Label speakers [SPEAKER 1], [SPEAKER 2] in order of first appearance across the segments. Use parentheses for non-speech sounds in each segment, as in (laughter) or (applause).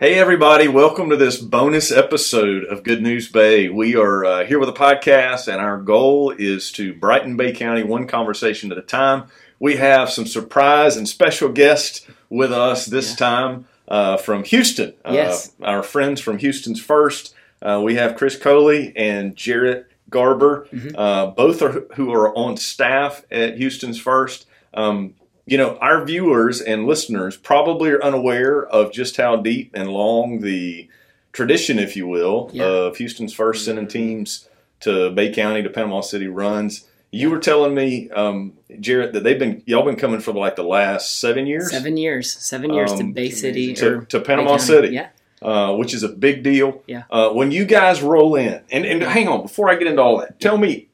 [SPEAKER 1] Hey, everybody, welcome to this bonus episode of Good News Bay. We are uh, here with a podcast, and our goal is to brighten Bay County one conversation at a time. We have some surprise and special guests with us this
[SPEAKER 2] Yeah.
[SPEAKER 1] time uh, from Houston.
[SPEAKER 2] Yes.
[SPEAKER 1] Uh, our friends from Houston's First. Uh, we have Chris Coley and Jarrett Garber,
[SPEAKER 2] Mhm.
[SPEAKER 1] uh, both are who are on staff at Houston's First. Um, you know, our viewers and listeners probably are unaware of just how deep and long the tradition, if you will,
[SPEAKER 2] Yeah.
[SPEAKER 1] of Houston's first sending teams to Bay County to Panama City runs. You were telling me, um, Jarrett, that they've been y'all been coming for like the last seven years
[SPEAKER 2] Seven years. Seven years to
[SPEAKER 1] Um,
[SPEAKER 2] Bay City.
[SPEAKER 1] to,
[SPEAKER 2] or
[SPEAKER 1] to Panama
[SPEAKER 2] County.
[SPEAKER 1] City,
[SPEAKER 2] Yeah.
[SPEAKER 1] uh, which is a big deal.
[SPEAKER 2] Yeah.
[SPEAKER 1] Uh, when you guys roll in, and, and hang on, before I get into all that, tell me,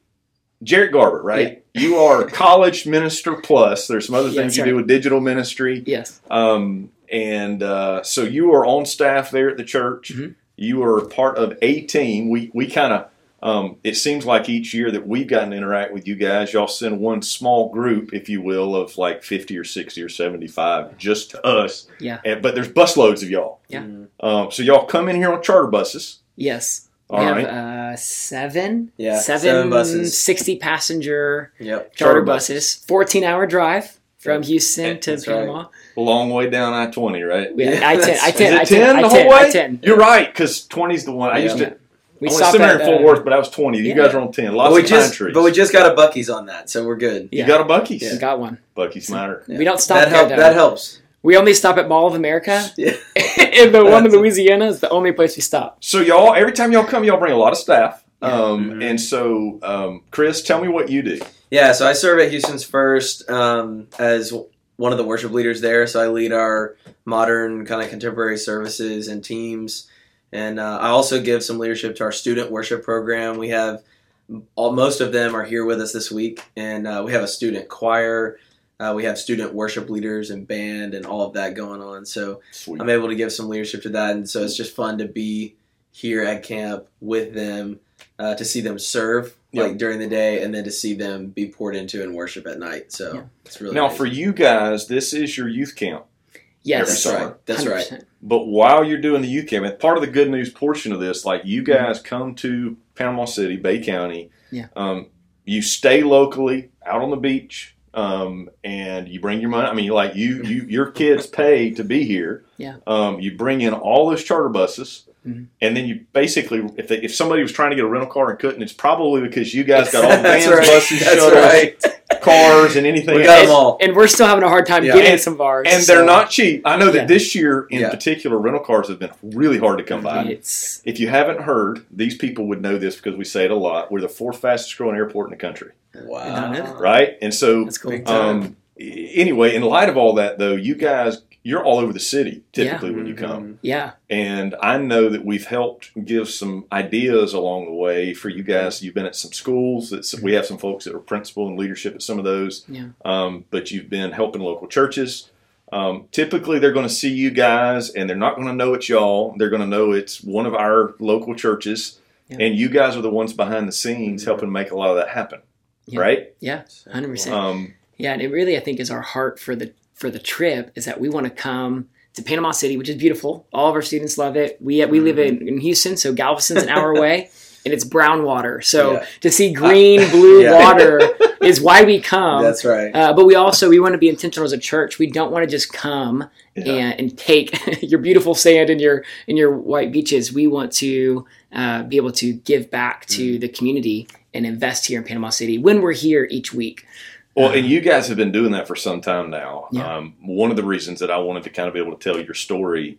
[SPEAKER 1] Jarrett Garber, right? You are college minister plus. There's some other
[SPEAKER 2] Yeah,
[SPEAKER 1] things you do with digital ministry.
[SPEAKER 2] Yes.
[SPEAKER 1] Um, and uh, so you are on staff there at the church.
[SPEAKER 2] Mhm.
[SPEAKER 1] You are part of a team. We we kind of um, it seems like each year that we've gotten to interact with you guys, y'all send one small group, if you will, of like fifty or sixty or seventy five, just to us.
[SPEAKER 2] Yeah.
[SPEAKER 1] And, but there's busloads of y'all.
[SPEAKER 2] Yeah.
[SPEAKER 1] Um, so y'all come in here on charter buses.
[SPEAKER 2] Yes.
[SPEAKER 1] All
[SPEAKER 2] we
[SPEAKER 1] right.
[SPEAKER 2] have uh, seven.
[SPEAKER 3] Yeah,
[SPEAKER 2] Seven,
[SPEAKER 3] seven buses.
[SPEAKER 2] 60 passenger
[SPEAKER 3] Yep.
[SPEAKER 2] charter,
[SPEAKER 1] Charter
[SPEAKER 2] buses. 14 hour drive from Houston to
[SPEAKER 3] That's right.
[SPEAKER 2] Panama.
[SPEAKER 1] A long way down I twenty, right?
[SPEAKER 2] We, I 10. I 10. I
[SPEAKER 1] 10
[SPEAKER 2] 10.
[SPEAKER 1] the
[SPEAKER 2] I
[SPEAKER 1] whole
[SPEAKER 2] 10.
[SPEAKER 1] way?
[SPEAKER 2] I 10.
[SPEAKER 1] You're right, because 20's the one. I used to.
[SPEAKER 2] We
[SPEAKER 1] I went
[SPEAKER 2] stopped
[SPEAKER 1] seminary
[SPEAKER 2] at
[SPEAKER 1] in Fort
[SPEAKER 2] uh,
[SPEAKER 1] Worth, but I was 20. You
[SPEAKER 2] yeah.
[SPEAKER 1] guys are on 10. Lots
[SPEAKER 3] But we
[SPEAKER 1] of pine
[SPEAKER 3] just,
[SPEAKER 1] trees.
[SPEAKER 3] but we just got a Buc-ee's on that, so we're good.
[SPEAKER 1] you got a Buc-ee's.
[SPEAKER 2] We got one.
[SPEAKER 1] Buc-ee's matter.
[SPEAKER 3] Yeah.
[SPEAKER 2] We don't stop
[SPEAKER 3] that help. That helps.
[SPEAKER 2] We only stop at Mall of America. (laughs)
[SPEAKER 3] Yeah. (laughs)
[SPEAKER 2] and the one in Louisiana is the only place we stop.
[SPEAKER 1] So y'all, every time y'all come, y'all bring a lot of staff.
[SPEAKER 2] Yeah.
[SPEAKER 1] Um,
[SPEAKER 3] Mhm.
[SPEAKER 1] And so, um, Chris, tell me what you do.
[SPEAKER 3] Yeah, so I serve at Houston's First um, as one of the worship leaders there. So I lead our modern kind of contemporary services and teams, and uh, I also give some leadership to our student worship program. We have all, most of them are here with us this week, and uh, we have a student choir. Uh, we have student worship leaders and band and all of that going on. So
[SPEAKER 1] Sweet.
[SPEAKER 3] I'm able to give some leadership to that, and so it's just fun to be here at camp with them, uh, to see them serve like during the day, and then to see them be poured into in worship at night. So
[SPEAKER 2] Yeah.
[SPEAKER 3] it's really
[SPEAKER 1] now,
[SPEAKER 3] nice.
[SPEAKER 1] for you guys, this is your youth camp.
[SPEAKER 2] Yes.
[SPEAKER 3] that's
[SPEAKER 1] summer.
[SPEAKER 3] right. That's right.
[SPEAKER 2] 100%.
[SPEAKER 1] But while you're doing the youth camp, and part of the good news portion of this, like you
[SPEAKER 3] Mm-hmm.
[SPEAKER 1] guys come to Panama City, Bay County.
[SPEAKER 2] Yeah.
[SPEAKER 1] Um, you stay locally out on the beach, um, and you bring your money. I mean, like you, you, your kids pay to be here.
[SPEAKER 2] Yeah.
[SPEAKER 1] Um, you bring in all those charter buses.
[SPEAKER 2] Mhm.
[SPEAKER 1] And then you basically, if they, if somebody was trying to get a rental car and couldn't, it's probably because you guys (laughs) got all the vans,
[SPEAKER 3] right.
[SPEAKER 1] buses,
[SPEAKER 3] That's
[SPEAKER 1] shuttles,
[SPEAKER 3] right.
[SPEAKER 1] Cars, and anything
[SPEAKER 3] We
[SPEAKER 1] else.
[SPEAKER 3] got them all.
[SPEAKER 2] And we're still having a hard time
[SPEAKER 3] Yeah.
[SPEAKER 2] getting
[SPEAKER 1] And-
[SPEAKER 2] some of ours.
[SPEAKER 1] and
[SPEAKER 2] so
[SPEAKER 1] they're not cheap. I know that
[SPEAKER 2] Yeah.
[SPEAKER 1] this year in
[SPEAKER 3] Yeah.
[SPEAKER 1] particular, rental cars have been really hard to come by.
[SPEAKER 2] It's
[SPEAKER 1] If you haven't heard, these people would know this because we say it a lot. We're the fourth fastest growing airport in the country,
[SPEAKER 3] Wow.
[SPEAKER 1] right? And so,
[SPEAKER 2] that's cool.
[SPEAKER 1] Um, anyway, in light of all that, though, you guys, you're all over the city typically when you come.
[SPEAKER 3] Mhm.
[SPEAKER 2] Yeah.
[SPEAKER 1] And I know that we've helped give some ideas along the way for you guys. You've been at some schools. That we have some folks that are principal and leadership at some of those.
[SPEAKER 2] Yeah.
[SPEAKER 1] Um, but you've been helping local churches. Um, typically, they're going to see you guys, and they're not going to know it's y'all. They're going to know it's one of our local churches,
[SPEAKER 2] Yeah.
[SPEAKER 1] and you guys are the ones behind the scenes helping make a lot of that happen.
[SPEAKER 2] Yeah.
[SPEAKER 1] Right?
[SPEAKER 2] Yeah. 100%.
[SPEAKER 1] Um,
[SPEAKER 2] Yeah, and it really I think is our heart for the for the trip is that we want to come to Panama City, which is beautiful. All of our students love it. We we live in, in Houston, so Galveston's an hour away, (laughs) and it's brown water. So
[SPEAKER 3] Yeah.
[SPEAKER 2] to see green, (laughs) blue
[SPEAKER 3] Yeah.
[SPEAKER 2] water is why we come.
[SPEAKER 3] That's right.
[SPEAKER 2] uh, but we also we want to be intentional as a church. We don't want to just come
[SPEAKER 1] yeah.
[SPEAKER 2] and, and take (laughs) your beautiful sand and your and your white beaches. We want to uh, be able to give back
[SPEAKER 1] Mm.
[SPEAKER 2] to the community and invest here in Panama City when we're here each week.
[SPEAKER 1] Well, and you guys have been doing that for some time now.
[SPEAKER 2] Yeah.
[SPEAKER 1] Um, one of the reasons that I wanted to kind of be able to tell your story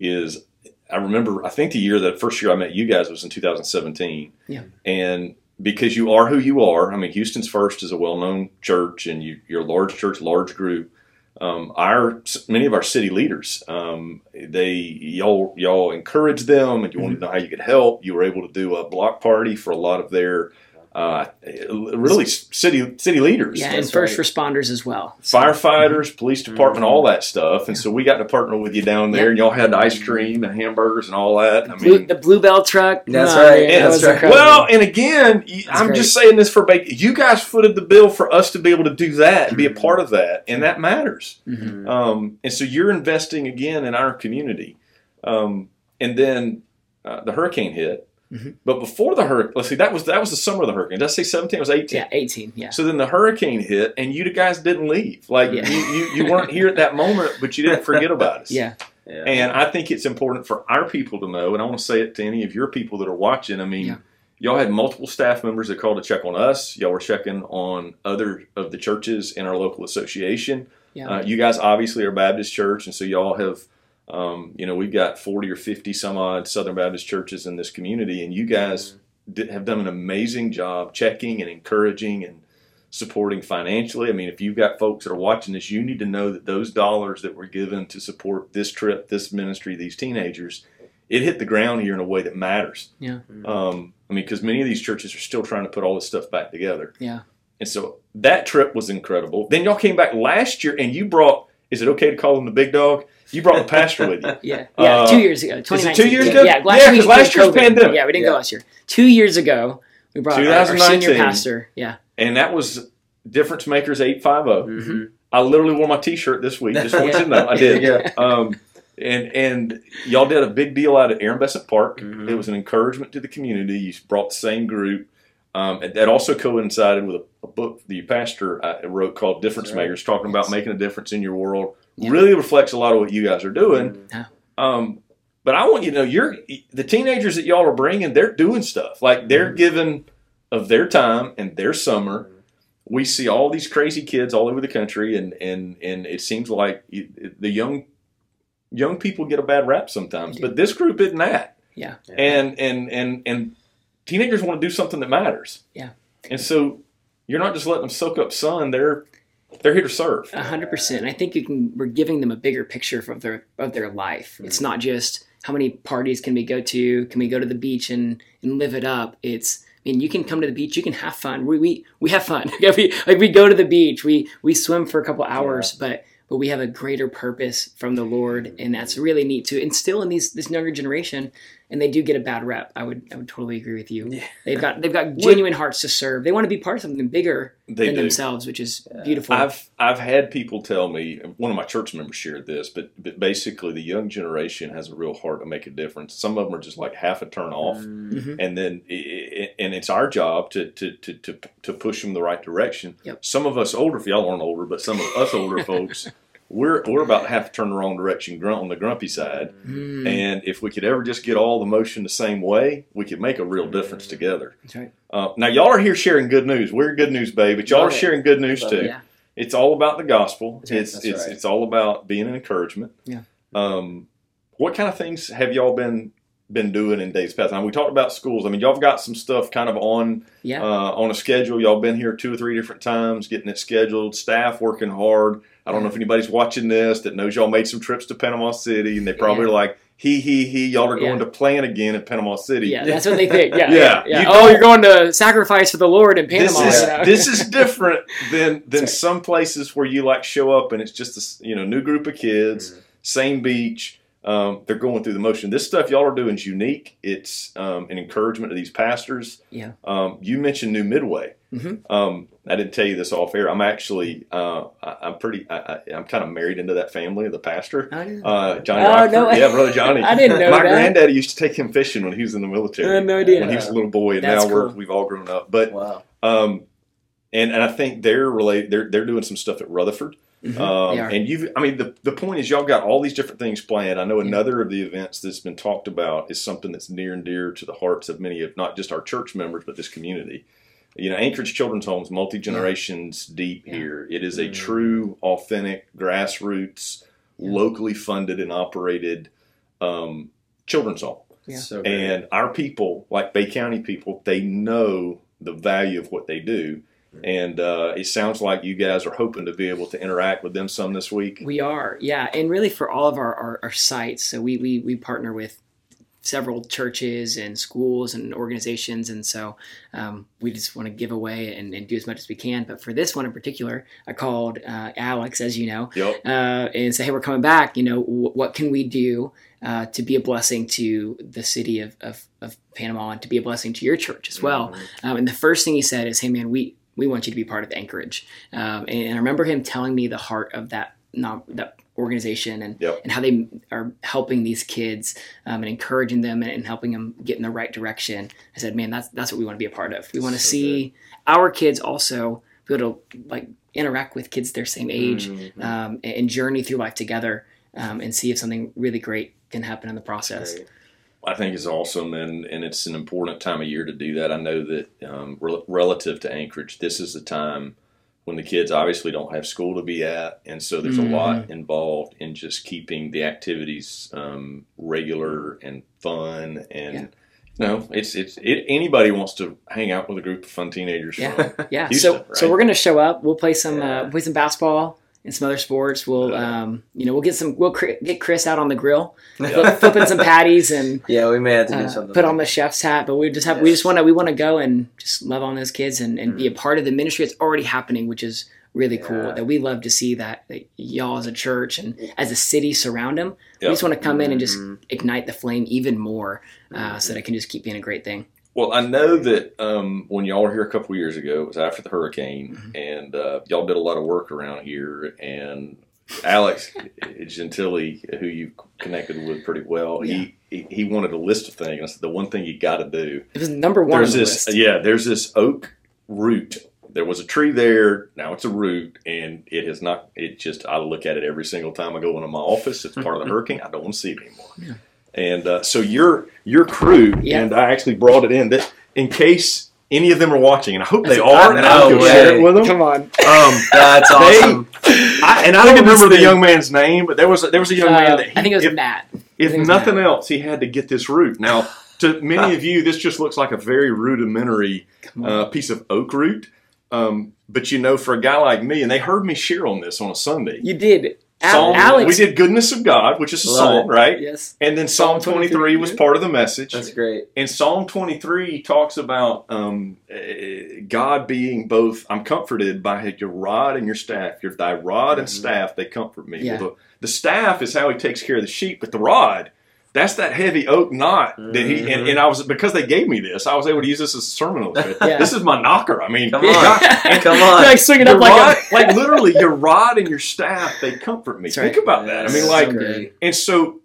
[SPEAKER 1] is I remember, I think the year that first year I met you guys was in 2017.
[SPEAKER 2] Yeah.
[SPEAKER 1] And because you are who you are, I mean, Houston's First is a well known church and you, you're a large church, large group. Um, our many of our city leaders, um, they y'all y'all encouraged them, and you wanted to know how you could help. You were able to do a block party for a lot of their uh, really city city leaders,
[SPEAKER 2] Yeah, and first
[SPEAKER 3] right.
[SPEAKER 2] responders as well. So-
[SPEAKER 1] firefighters, police department,
[SPEAKER 3] Mhm.
[SPEAKER 1] all that stuff. And so we got to partner with you down there,
[SPEAKER 2] Yeah.
[SPEAKER 1] and y'all had ice cream and hamburgers and all that. I
[SPEAKER 2] Blue,
[SPEAKER 1] mean,
[SPEAKER 2] the Blue Bell truck.
[SPEAKER 3] That's
[SPEAKER 2] oh,
[SPEAKER 3] right,
[SPEAKER 2] yeah,
[SPEAKER 3] that's right.
[SPEAKER 1] well, and again,
[SPEAKER 2] That's
[SPEAKER 1] I'm
[SPEAKER 2] great.
[SPEAKER 1] just saying this for bacon. You guys footed the bill for us to be able to do that and be a part of that, and that matters.
[SPEAKER 2] Mhm.
[SPEAKER 1] Um, and so you're investing again in our community. Um, and then uh, the hurricane hit.
[SPEAKER 2] Mhm.
[SPEAKER 1] But before the hurricane, let's see, that was that was the summer of the hurricane. Did I say 17? It was 18.
[SPEAKER 2] Yeah, 18. Yeah.
[SPEAKER 1] So then the hurricane hit, and you guys didn't leave. Like
[SPEAKER 2] Yeah.
[SPEAKER 1] you, you, you weren't here at that moment, but you didn't forget about us. (laughs)
[SPEAKER 2] Yeah.
[SPEAKER 3] Yeah.
[SPEAKER 1] And I think it's important for our people to know, and I want to say it to any of your people that are watching. I mean,
[SPEAKER 2] Yeah.
[SPEAKER 1] y'all had multiple staff members that called to check on us. Y'all were checking on other of the churches in our local association.
[SPEAKER 2] Yeah.
[SPEAKER 1] Uh, you guys obviously are Baptist church, and so y'all have, um, you know, we've got 40 or 50 some odd Southern Baptist churches in this community, and you guys did, have done an amazing job checking and encouraging and supporting financially. I mean, if you've got folks that are watching this, you need to know that those dollars that were given to support this trip, this ministry, these teenagers, it hit the ground here in a way that matters.
[SPEAKER 2] Yeah.
[SPEAKER 1] Um, I mean, because many of these churches are still trying to put all this stuff back together.
[SPEAKER 2] Yeah.
[SPEAKER 1] And so that trip was incredible. Then y'all came back last year and you brought, is it okay to call him the big dog? You brought the pastor with you. (laughs)
[SPEAKER 2] Yeah, yeah,
[SPEAKER 1] Uh,
[SPEAKER 2] two years ago.
[SPEAKER 1] it
[SPEAKER 2] 2019.
[SPEAKER 1] two years
[SPEAKER 2] yeah,
[SPEAKER 1] ago?
[SPEAKER 2] Yeah,
[SPEAKER 1] Yeah, 'cause last year's
[SPEAKER 2] COVID.
[SPEAKER 1] pandemic.
[SPEAKER 2] Yeah, we didn't
[SPEAKER 3] Yeah.
[SPEAKER 2] go last year. Two years ago, we brought our, our senior pastor. Yeah,
[SPEAKER 1] And that was Difference Makers 850.
[SPEAKER 3] Mhm.
[SPEAKER 1] I literally wore my T-shirt this week. Just want you to (laughs) know, I did.
[SPEAKER 3] Yeah.
[SPEAKER 1] Um, and and y'all did a big deal out at Aaron Bessant Park.
[SPEAKER 3] Mhm.
[SPEAKER 1] It was an encouragement to the community. You brought the same group. Um, that also coincided with a, a book the pastor uh, wrote called Difference
[SPEAKER 3] right.
[SPEAKER 1] Makers, talking about
[SPEAKER 2] Yes.
[SPEAKER 1] making a difference in your world.
[SPEAKER 2] Yeah.
[SPEAKER 1] Really reflects a lot of what you guys are doing.
[SPEAKER 2] Yeah.
[SPEAKER 1] Um, but I want you to know, you're the teenagers that y'all are bringing. They're doing stuff like they're
[SPEAKER 3] Mhm.
[SPEAKER 1] giving of their time and their summer we see all these crazy kids all over the country, and and and it seems like the young young people get a bad rap sometimes. But this group isn't that,
[SPEAKER 2] yeah,
[SPEAKER 1] and and and and teenagers want to do something that matters.
[SPEAKER 2] Yeah.
[SPEAKER 1] and so you're not just letting them soak up sun; they're they're here to serve.
[SPEAKER 2] a hundred percent. I think you can. We're giving them a bigger picture of their of their life. Mm-hmm. It's not just how many parties can we go to? Can we go to the beach and and live it up? It's I mean, you can come to the beach. You can have fun. We we, we have fun. (laughs) we, like we go to the beach. We we swim for a couple hours, but but we have a greater purpose from the Lord, and that's really neat to instill in these this younger generation. And they do get a bad rep. I would I would totally agree with you.
[SPEAKER 3] Yeah.
[SPEAKER 2] They've got they've got (laughs) genuine hearts to serve. They want to be part of something bigger
[SPEAKER 1] They
[SPEAKER 2] than
[SPEAKER 1] do.
[SPEAKER 2] themselves, which is
[SPEAKER 3] Yeah.
[SPEAKER 2] beautiful.
[SPEAKER 1] I've I've had people tell me one of my church members shared this, but but basically the young generation has a real heart to make a difference. Some of them are just like half a turn off.
[SPEAKER 3] Mm.
[SPEAKER 2] Mhm.
[SPEAKER 1] and then i- i- and it's our job to to to to, to push them the right direction.
[SPEAKER 2] Yep.
[SPEAKER 1] Some of us older, if y'all aren't older, but some of us older (laughs) folks, we're we're about half to turn the wrong direction, grunt on the grumpy side.
[SPEAKER 2] Mm,
[SPEAKER 1] And if we could ever just get all the motion the same way, we could make a real difference together.
[SPEAKER 2] that's right.
[SPEAKER 1] Uh, now y'all are here sharing good news. We're Good News Bay, but y'all
[SPEAKER 3] Love
[SPEAKER 1] are
[SPEAKER 3] it.
[SPEAKER 1] sharing good news
[SPEAKER 3] Love
[SPEAKER 1] too.
[SPEAKER 3] it.
[SPEAKER 2] Yeah.
[SPEAKER 1] It's all about the gospel.
[SPEAKER 2] That's right.
[SPEAKER 1] It's
[SPEAKER 3] That's
[SPEAKER 1] it's
[SPEAKER 3] right.
[SPEAKER 1] it's all about being an encouragement.
[SPEAKER 2] Yeah.
[SPEAKER 1] Um, what kind of things have y'all been been doing in days past? Now we talked about schools. I mean, y'all have got some stuff kind of on
[SPEAKER 2] Yeah.
[SPEAKER 1] uh, on a schedule. Y'all been here two or three different times, getting it scheduled. Staff working hard. I don't know if anybody's watching this that knows y'all made some trips to Panama City, and they probably
[SPEAKER 2] Yeah.
[SPEAKER 1] like, "He he he, y'all are going
[SPEAKER 2] Yeah.
[SPEAKER 1] to plan again in Panama City."
[SPEAKER 2] yeah, that's what they think. Yeah, (laughs)
[SPEAKER 1] Yeah,
[SPEAKER 2] yeah.
[SPEAKER 1] you
[SPEAKER 2] Oh, you're going to sacrifice for the Lord in
[SPEAKER 1] This
[SPEAKER 2] Panama.
[SPEAKER 1] is
[SPEAKER 2] you know?
[SPEAKER 1] this is (laughs) different than than
[SPEAKER 2] right.
[SPEAKER 1] some places where you like show up and it's just a you know new group of kids,
[SPEAKER 3] Mm.
[SPEAKER 1] same beach. Um, they're going through the motion. This stuff y'all are doing is unique. It's um, an encouragement to these pastors.
[SPEAKER 2] Yeah.
[SPEAKER 1] Um, you mentioned New Midway.
[SPEAKER 2] Mhm.
[SPEAKER 1] Um, I didn't tell you this off air. I'm actually uh, I, I'm pretty I, I, I'm kind of married into that family, the pastor.
[SPEAKER 2] Oh.
[SPEAKER 1] Uh, Johnny
[SPEAKER 2] Oh,
[SPEAKER 1] Rockford.
[SPEAKER 2] no.
[SPEAKER 1] Yeah, brother Johnny. (laughs)
[SPEAKER 2] I didn't know
[SPEAKER 1] My
[SPEAKER 2] that.
[SPEAKER 1] granddaddy used to take him fishing when he was in the military.
[SPEAKER 2] I had no idea.
[SPEAKER 1] When he was a little boy, and
[SPEAKER 2] That's
[SPEAKER 1] now we're we've all grown up. But
[SPEAKER 3] Wow.
[SPEAKER 1] um, and and I think they're related. They're they're doing some stuff at Rutherford.
[SPEAKER 2] Mhm.
[SPEAKER 1] Um, and you've, I mean, the the point is, y'all got all these different things planned. I know
[SPEAKER 2] Yeah.
[SPEAKER 1] another of the events that's been talked about is something that's near and dear to the hearts of many of not just our church members, but this community. You know, Anchorage Children's Homes, multi generations deep
[SPEAKER 2] Yeah.
[SPEAKER 1] here. It is a
[SPEAKER 3] Mm.
[SPEAKER 1] true, authentic, grassroots, locally funded and operated um, children's home.
[SPEAKER 2] Yeah.
[SPEAKER 3] So.
[SPEAKER 1] And our people, like Bay County people, they know the value of what they do. And uh, it sounds like you guys are hoping to be able to interact with them some this week.
[SPEAKER 2] We are, yeah, and really for all of our, our, our sites. So we, we we partner with several churches and schools and organizations, and so um, we just want to give away and, and do as much as we can. But for this one in particular, I called uh, Alex, as you know,
[SPEAKER 1] Yep.
[SPEAKER 2] uh, and said, hey, we're coming back. You know, wh- what can we do uh, to be a blessing to the city of, of, of Panama and to be a blessing to your church as well?
[SPEAKER 3] Mm-hmm.
[SPEAKER 2] Um, and the first thing he said is, "Hey, man, we we want you to be part of Anchorage." Um, and, I remember him telling me the heart of that not that organization and
[SPEAKER 1] Yep.
[SPEAKER 2] and how they are helping these kids um, and encouraging them and, and helping them get in the right direction. I said, man, that's that's what we want to be a part of. We want to
[SPEAKER 1] So
[SPEAKER 2] see our kids also be able to like interact with kids their same age
[SPEAKER 3] Mhm.
[SPEAKER 2] um, and, and journey through life together um, and see if something really great can happen in the process.
[SPEAKER 3] Great.
[SPEAKER 1] I think is awesome, and, and it's an important time of year to do that. I know that um, rel- relative to Anchorage, this is the time when the kids obviously don't have school to be at, and so there's
[SPEAKER 2] Mhm.
[SPEAKER 1] a lot involved in just keeping the activities um, regular and fun. And
[SPEAKER 2] Yeah.
[SPEAKER 1] you know, it's it's it, anybody wants to hang out with a group of fun teenagers.
[SPEAKER 2] Yeah.
[SPEAKER 1] from (laughs)
[SPEAKER 2] Yeah.
[SPEAKER 1] Houston,
[SPEAKER 2] so so we're gonna show up. We'll play some
[SPEAKER 3] Yeah.
[SPEAKER 2] uh, play some basketball and some other sports. We'll um, you know we'll get some we'll cr- get Chris out on the grill, (laughs) flip, flipping some patties and
[SPEAKER 3] Yeah, we may have to do
[SPEAKER 2] uh,
[SPEAKER 3] something.
[SPEAKER 2] put on the chef's hat. But we just have we just want to we want to go and just love on those kids and, and be a
[SPEAKER 3] Mhm.
[SPEAKER 2] part of the ministry that's already happening, which is really cool. That we love to see that, that y'all as a church and as a city surround them. We just want to come in and just
[SPEAKER 3] Mhm.
[SPEAKER 2] ignite the flame even more, uh, so
[SPEAKER 3] Mhm.
[SPEAKER 2] that it can just keep being a great thing.
[SPEAKER 1] Well, I know that um, when y'all were here a couple years ago, it was after the hurricane,
[SPEAKER 2] Mhm.
[SPEAKER 1] and uh, y'all did a lot of work around here. And Alex Gentili, who you connected with pretty well, he, he he wanted a list of things. I said the one thing you got to do.
[SPEAKER 2] It was number one
[SPEAKER 1] There's
[SPEAKER 2] on the
[SPEAKER 1] this,
[SPEAKER 2] list.
[SPEAKER 1] yeah. There's this oak root. There was a tree there. Now it's a root, and it has not. It just I look at it every single time I go into my office. It's part of the hurricane. I don't want to see it anymore.
[SPEAKER 2] Yeah.
[SPEAKER 1] And uh, so your your crew,
[SPEAKER 2] Yeah.
[SPEAKER 1] and I actually brought it in that in case any of them are watching, and I hope they are, and I
[SPEAKER 3] no
[SPEAKER 1] can
[SPEAKER 3] way.
[SPEAKER 1] share it with them.
[SPEAKER 2] Come on.
[SPEAKER 1] Um, (laughs)
[SPEAKER 3] That's
[SPEAKER 1] They-
[SPEAKER 3] awesome.
[SPEAKER 1] I, and I don't
[SPEAKER 2] at this
[SPEAKER 1] remember the young man's name, but there was a, there was a young
[SPEAKER 2] Uh,
[SPEAKER 1] man that he,
[SPEAKER 2] I think it was
[SPEAKER 1] if,
[SPEAKER 2] Matt.
[SPEAKER 1] If
[SPEAKER 2] think it was
[SPEAKER 1] nothing
[SPEAKER 2] Matt.
[SPEAKER 1] else, he had to get this root. Now, to many of you, this just looks like a very rudimentary uh, piece of oak root. Um, but you know, for a guy like me, and they heard me share on this on a Sunday.
[SPEAKER 2] you did. Al-
[SPEAKER 1] Psalm-
[SPEAKER 2] Alex.
[SPEAKER 1] we did "Goodness of God," which is a
[SPEAKER 3] Love
[SPEAKER 1] song, right?
[SPEAKER 2] Yes.
[SPEAKER 1] And then Psalm
[SPEAKER 2] Psalm
[SPEAKER 1] 23
[SPEAKER 2] 23,
[SPEAKER 1] was part of the message.
[SPEAKER 3] That's great.
[SPEAKER 1] And Psalm 23 talks about um, eh, God being both, I'm comforted by your rod and your staff. Your thy rod and
[SPEAKER 3] Mhm.
[SPEAKER 1] staff, they comfort me.
[SPEAKER 2] Yeah.
[SPEAKER 1] Well, the, the staff is how he takes care of the sheep, but the rod, that's that heavy oak knot that he, and,
[SPEAKER 3] Mhm.
[SPEAKER 1] and I was, because they gave me this, I was able to use this as a sermon illustration. (laughs)
[SPEAKER 2] Yeah.
[SPEAKER 1] This is my knocker. I mean,
[SPEAKER 3] Come
[SPEAKER 2] Yeah. (laughs)
[SPEAKER 3] on. Come
[SPEAKER 2] You're
[SPEAKER 3] on.
[SPEAKER 2] like swinging
[SPEAKER 1] your
[SPEAKER 2] up like
[SPEAKER 1] rod,
[SPEAKER 2] a. (laughs)
[SPEAKER 1] like literally your rod and your staff, they comfort me.
[SPEAKER 2] That's
[SPEAKER 1] Think
[SPEAKER 2] right.
[SPEAKER 1] about that. I mean, like,
[SPEAKER 2] So
[SPEAKER 1] and so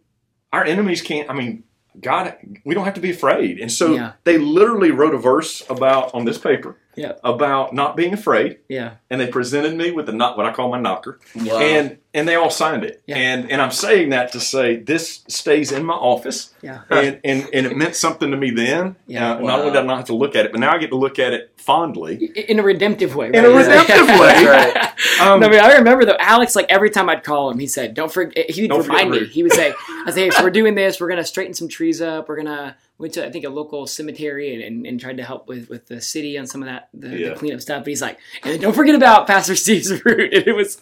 [SPEAKER 1] our enemies can't, I mean, God, we don't have to be afraid. And so
[SPEAKER 2] Yeah.
[SPEAKER 1] they literally wrote a verse about, on this paper,
[SPEAKER 2] Yeah.
[SPEAKER 1] about knot being afraid.
[SPEAKER 2] Yeah.
[SPEAKER 1] And they presented me with the not what I call my knocker.
[SPEAKER 3] Wow.
[SPEAKER 1] And and they all signed it.
[SPEAKER 2] Yeah.
[SPEAKER 1] And and I'm saying that to say this stays in my office.
[SPEAKER 2] Yeah. (laughs)
[SPEAKER 1] And and, and it meant something to me then.
[SPEAKER 2] Yeah.
[SPEAKER 1] Uh, Not only did I not have to look at it, but now I get to look at it fondly.
[SPEAKER 2] In a redemptive way.
[SPEAKER 1] In a redemptive (laughs) way.
[SPEAKER 3] Right. (laughs)
[SPEAKER 1] Um,
[SPEAKER 2] no, I, mean, I remember though. Alex, like every time I'd call him, he said, "Don't forget." He would
[SPEAKER 1] Don't
[SPEAKER 2] remind me. He would say, "I say, hey, so we're doing this. We're gonna straighten some trees up. We're gonna went to I think a local cemetery and, and, and tried to help with, with the city on some of that the,
[SPEAKER 1] Yeah.
[SPEAKER 2] the cleanup stuff." But he's like, "And don't forget about Pastor Steve's (laughs) root." And it was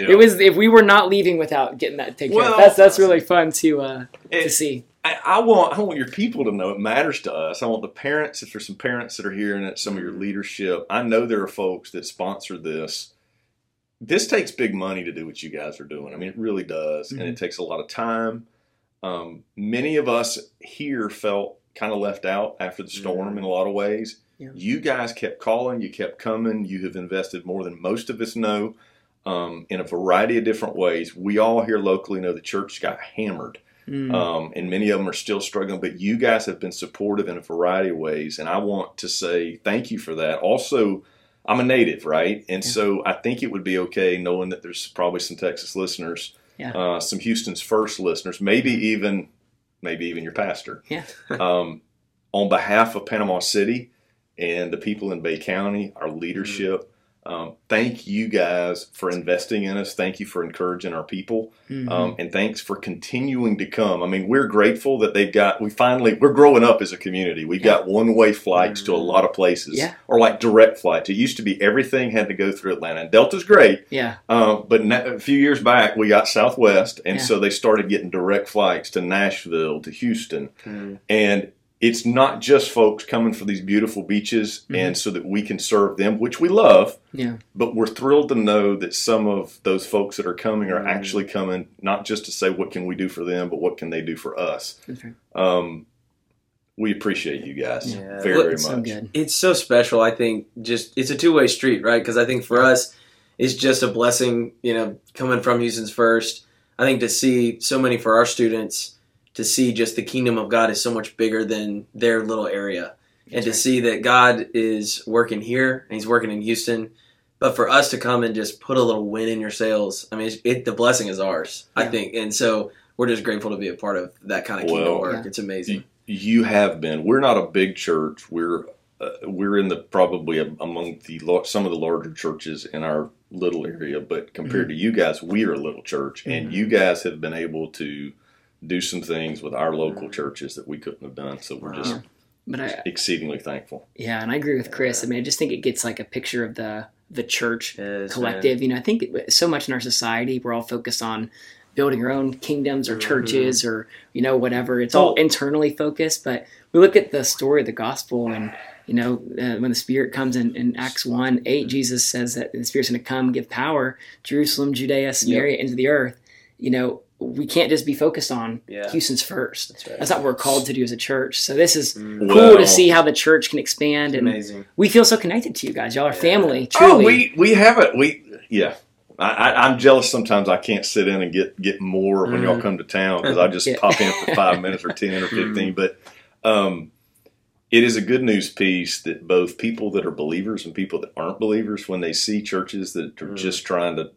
[SPEAKER 1] Yeah.
[SPEAKER 2] it was if we were not leaving without getting that taken care
[SPEAKER 1] Well,
[SPEAKER 2] of. That's that's really fun to uh, to see.
[SPEAKER 1] I, I want I want your people to know it matters to us. I want the parents, if there's some parents that are here and it's some of your leadership. I know there are folks that sponsor this. This takes big money to do what you guys are doing. I mean, it really does, and it takes a lot of time. Um, many of us here felt kind of left out after the storm in a lot of ways.
[SPEAKER 2] Yeah.
[SPEAKER 1] You guys kept calling, you kept coming. You have invested more than most of us know um, in a variety of different ways. We all here locally know the church got hammered
[SPEAKER 2] Mm.
[SPEAKER 1] um, and many of them are still struggling. But you guys have been supportive in a variety of ways, and I want to say thank you for that. Also, I'm a native, right? And
[SPEAKER 2] Yeah.
[SPEAKER 1] so I think it would be okay knowing that there's probably some Texas listeners,
[SPEAKER 2] Yeah.
[SPEAKER 1] uh, some Houston's first listeners, maybe even maybe even your pastor.
[SPEAKER 2] Yeah. (laughs)
[SPEAKER 1] um, on behalf of Panama City and the people in Bay County, our leadership. Um, thank you guys for investing in us. Thank you for encouraging our people.
[SPEAKER 2] Mhm.
[SPEAKER 1] Um, and thanks for continuing to come. I mean, we're grateful that they've got. We finally we're growing up as a community. We've got one way flights to a lot of places,
[SPEAKER 2] Yeah.
[SPEAKER 1] or like direct flights. It used to be everything had to go through Atlanta. And Delta's great,
[SPEAKER 2] yeah.
[SPEAKER 1] uh, but na- a few years back we got Southwest, and
[SPEAKER 2] Yeah.
[SPEAKER 1] so they started getting direct flights to Nashville, to Houston,
[SPEAKER 3] Mm.
[SPEAKER 1] and it's not just folks coming for these beautiful beaches,
[SPEAKER 2] Mhm.
[SPEAKER 1] and so that we can serve them, which we love
[SPEAKER 2] Yeah.
[SPEAKER 1] but we're thrilled to know that some of those folks that are coming are
[SPEAKER 3] Mm.
[SPEAKER 1] actually coming not just to say what can we do for them, but what can they do for us.
[SPEAKER 2] That's right.
[SPEAKER 1] Um, we appreciate you guys
[SPEAKER 3] Yeah.
[SPEAKER 1] very,
[SPEAKER 3] Well,
[SPEAKER 1] very
[SPEAKER 2] So
[SPEAKER 1] much.
[SPEAKER 2] good.
[SPEAKER 3] It's so special. I think just it's a two way street, right? Because I think for us, it's just a blessing. You know, coming from Houston's first, I think to see so many for our students to see just the kingdom of God is so much bigger than their little area, and to
[SPEAKER 2] right.
[SPEAKER 3] see that God is working here and He's working in Houston. But for us to come and just put a little win in your sails, I mean, it's, it the blessing is ours, I think, and so we're just grateful to be a part of that kind of kingdom work.
[SPEAKER 2] Yeah.
[SPEAKER 3] It's amazing.
[SPEAKER 1] You have been. We're not a big church. We're uh, we're in the probably among the some of the larger churches in our little area, but compared to you guys, we are a little church, and
[SPEAKER 3] Mhm.
[SPEAKER 1] you guys have been able to do some things with our local churches that we couldn't have done. So we're just
[SPEAKER 3] Wow.
[SPEAKER 2] But I,
[SPEAKER 1] exceedingly thankful.
[SPEAKER 2] yeah, and I agree with Chris. I mean, I just think it gets like a picture of the the church
[SPEAKER 3] Yes,
[SPEAKER 2] collective. You know, I think so much in our society we're all focused on building our own kingdoms or
[SPEAKER 3] Mhm.
[SPEAKER 2] churches or you know whatever. It's all internally focused, but we look at the story of the gospel and you know uh, when the Spirit comes in, in Acts one eight, Jesus says that the Spirit's going to come, give power, Jerusalem, Judea, Samaria, into the earth. You know, we can't just be focused on
[SPEAKER 3] Yeah.
[SPEAKER 2] Houston's first.
[SPEAKER 3] That's right.
[SPEAKER 2] That's not what we're called to do as a church. So this is
[SPEAKER 3] Mm,
[SPEAKER 2] cool to see how the church can expand and
[SPEAKER 3] amazing.
[SPEAKER 2] we feel so connected to you guys. Y'all are
[SPEAKER 3] Yeah.
[SPEAKER 2] family, truly.
[SPEAKER 1] Oh, we we have it. We yeah. I, I, I'm jealous sometimes. I can't sit in and get get more when y'all
[SPEAKER 3] Mhm.
[SPEAKER 1] come to town because I just
[SPEAKER 2] Yeah.
[SPEAKER 1] pop in for five (laughs) minutes or ten or 15 But um, it is a good news piece that both people that are believers and people that aren't believers, when they see churches that are
[SPEAKER 3] Mhm.
[SPEAKER 1] just trying to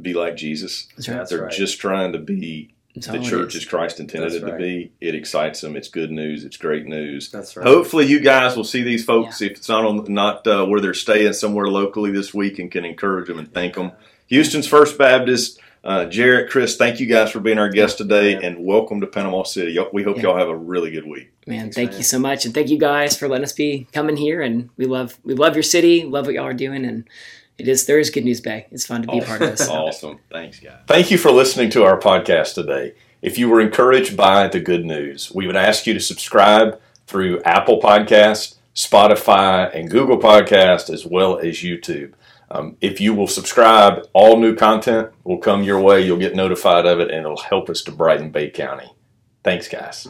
[SPEAKER 1] be like Jesus,
[SPEAKER 2] That's right.
[SPEAKER 1] They're
[SPEAKER 3] right.
[SPEAKER 1] just trying to be
[SPEAKER 2] That's
[SPEAKER 1] the church
[SPEAKER 2] is.
[SPEAKER 1] as Christ intended
[SPEAKER 3] That's
[SPEAKER 1] it to
[SPEAKER 3] right.
[SPEAKER 1] be. It excites them. It's good news. It's great news.
[SPEAKER 3] That's right.
[SPEAKER 1] Hopefully, you guys will see these folks if it's not on not uh, where they're staying somewhere locally this week and can encourage them and thank them. Houston's First Baptist, uh, Jarrett, Chris, thank you guys for being our guest today
[SPEAKER 3] Yeah.
[SPEAKER 1] and welcome to Panama City. We hope
[SPEAKER 2] Yeah.
[SPEAKER 1] y'all have a really good week.
[SPEAKER 2] Man,
[SPEAKER 3] Thanks,
[SPEAKER 2] thank
[SPEAKER 3] man.
[SPEAKER 2] you so much, and thank you guys for letting us be coming here. And we love we love your city, love what y'all are doing, and it is there is good news bay. It's fun to be a part of this. (laughs)
[SPEAKER 1] awesome. Thanks, guys. Thank you for listening to our podcast today. If you were encouraged by the good news, we would ask you to subscribe through Apple Podcast, Spotify, and Google Podcast, as well as YouTube. Um, if you will subscribe, all new content will come your way. You'll get notified of it, and it'll help us to brighten Bay County. Thanks, guys.